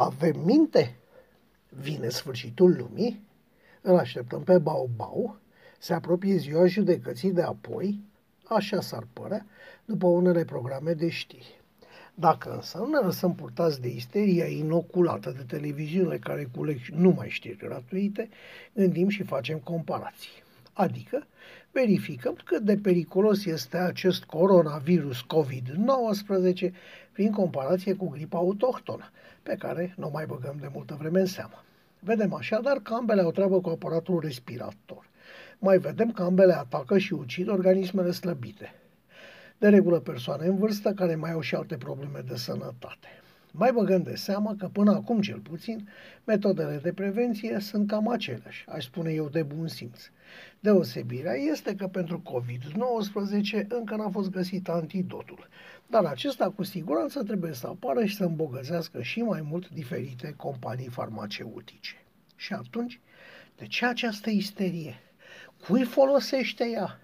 Avem minte? Vine sfârșitul lumii? Îl așteptăm pe Bau-Bau? Se apropie ziua judecății de apoi? Așa s-ar părea, după unele programe de știri. Dacă însă nu ne lăsăm purtați de isteria inoculată de televiziunile care culeg numai știri gratuite, gândim și facem comparații. Adică verificăm cât de periculos este acest coronavirus COVID-19 prin comparație cu gripa autohtonă, pe care nu mai băgăm de multă vreme în seamă. Vedem așadar că ambele au treabă cu aparatul respirator. Mai vedem că ambele atacă și ucid organismele slăbite. De regulă persoane în vârstă care mai au și alte probleme de sănătate. Mai băgând de seamă că până acum cel puțin, metodele de prevenție sunt cam aceleași, aș spune eu de bun simț. Deosebirea este că pentru COVID-19 încă n-a fost găsit antidotul, dar acesta cu siguranță trebuie să apară și să îmbogățească și mai mult diferite companii farmaceutice. Și atunci, de ce această isterie? Cui folosește ea?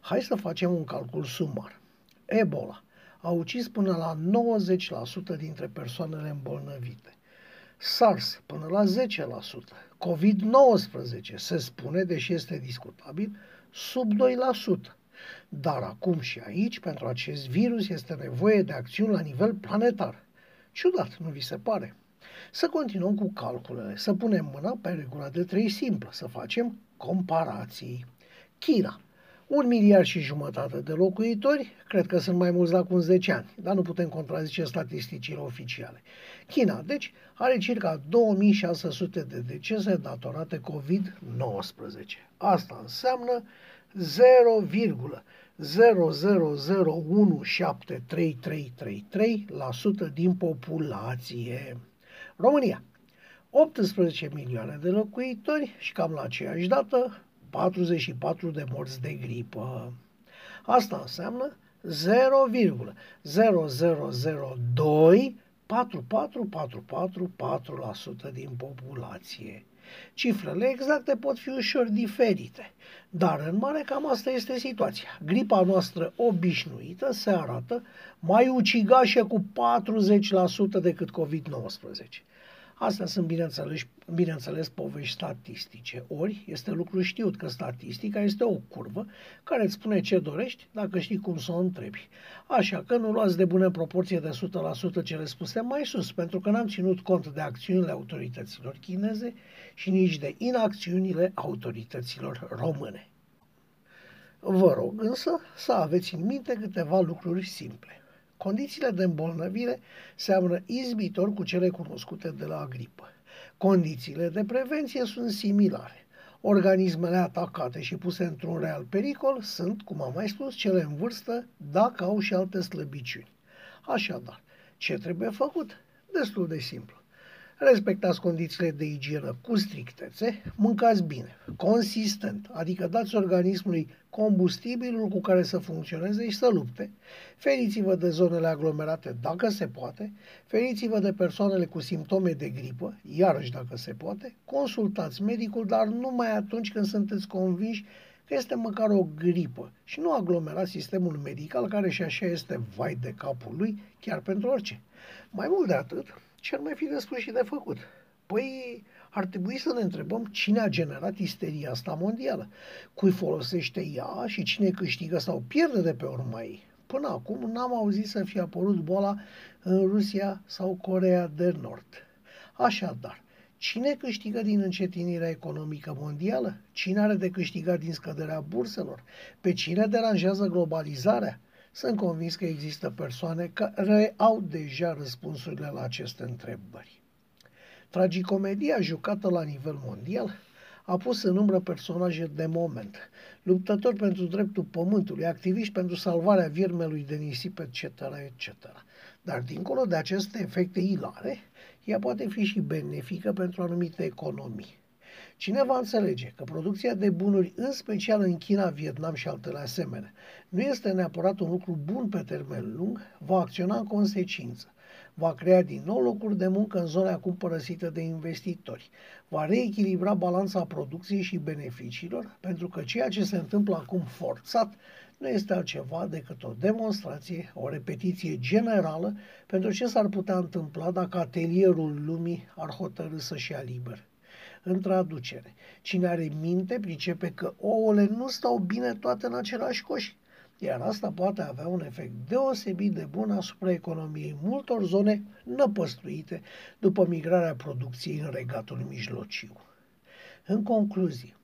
Hai să facem un calcul sumar. Ebola a ucis până la 90% dintre persoanele îmbolnăvite. SARS până la 10%. COVID-19 se spune, deși este discutabil, sub 2%. Dar acum și aici, pentru acest virus, este nevoie de acțiuni la nivel planetar. Ciudat, nu vi se pare? Să continuăm cu calculele, să punem mâna pe regula de trei simplă, să facem comparații. China, un miliard și jumătate de locuitori, cred că sunt mai mulți la acum 10 ani, dar nu putem contrazice statisticile oficiale. China, deci, are circa 2600 de decese datorate COVID-19. Asta înseamnă 0,000173333% din populație. România, 18 milioane de locuitori și cam la aceeași dată 44 de morți de gripă. Asta înseamnă 0,0002 4444% din populație. Cifrele exacte pot fi ușor diferite, dar în mare cam asta este situația. Gripa noastră obișnuită se arată mai ucigașă cu 40% decât COVID-19. Astea sunt, bineînțeles, bineînțeles, povești statistice. Ori este lucru știut că statistica este o curvă care îți spune ce dorești dacă știi cum să o întrebi. Așa că nu luați de bună proporție de 100% cele spuse mai sus, pentru că n-am ținut cont de acțiunile autorităților chineze și nici de inacțiunile autorităților române. Vă rog însă să aveți în minte câteva lucruri simple. Condițiile de îmbolnăvire seamănă izbitor cu cele cunoscute de la gripă. Condițiile de prevenție sunt similare. Organismele atacate și puse într-un real pericol sunt, cum am mai spus, cele în vârstă, dacă au și alte slăbiciuni. Așadar, ce trebuie făcut? Destul de simplu respectați condițiile de igienă cu strictețe, mâncați bine, consistent, adică dați organismului combustibilul cu care să funcționeze și să lupte, feriți-vă de zonele aglomerate dacă se poate, feriți-vă de persoanele cu simptome de gripă, iarăși dacă se poate, consultați medicul, dar numai atunci când sunteți convinși că este măcar o gripă și nu aglomerați sistemul medical care și așa este vai de capul lui, chiar pentru orice. Mai mult de atât, ce ar mai fi de spus și de făcut? Păi ar trebui să ne întrebăm cine a generat isteria asta mondială, cui folosește ea și cine câștigă sau pierde de pe urma ei. Până acum n-am auzit să fie apărut boala în Rusia sau Corea de Nord. Așadar, cine câștigă din încetinirea economică mondială? Cine are de câștigat din scăderea burselor? Pe cine deranjează globalizarea? Sunt convins că există persoane care au deja răspunsurile la aceste întrebări. Tragicomedia jucată la nivel mondial a pus în umbră personaje de moment, luptători pentru dreptul pământului, activiști pentru salvarea viermelui de nisip, etc., etc. Dar dincolo de aceste efecte ilare, ea poate fi și benefică pentru anumite economii. Cine va înțelege că producția de bunuri, în special în China, Vietnam și altele asemenea, nu este neapărat un lucru bun pe termen lung, va acționa în consecință. Va crea din nou locuri de muncă în zone acum părăsite de investitori. Va reechilibra balanța producției și beneficiilor, pentru că ceea ce se întâmplă acum forțat nu este altceva decât o demonstrație, o repetiție generală pentru ce s-ar putea întâmpla dacă atelierul lumii ar hotărâ să-și ia liber. În traducere, cine are minte pricepe că ouăle nu stau bine toate în același coș, iar asta poate avea un efect deosebit de bun asupra economiei multor zone năpăstuite după migrarea producției în regatul mijlociu. În concluzie,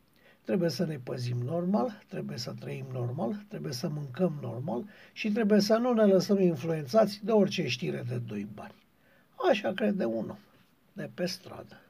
Trebuie să ne păzim normal, trebuie să trăim normal, trebuie să mâncăm normal și trebuie să nu ne lăsăm influențați de orice știre de doi bani. Așa crede unul de pe stradă.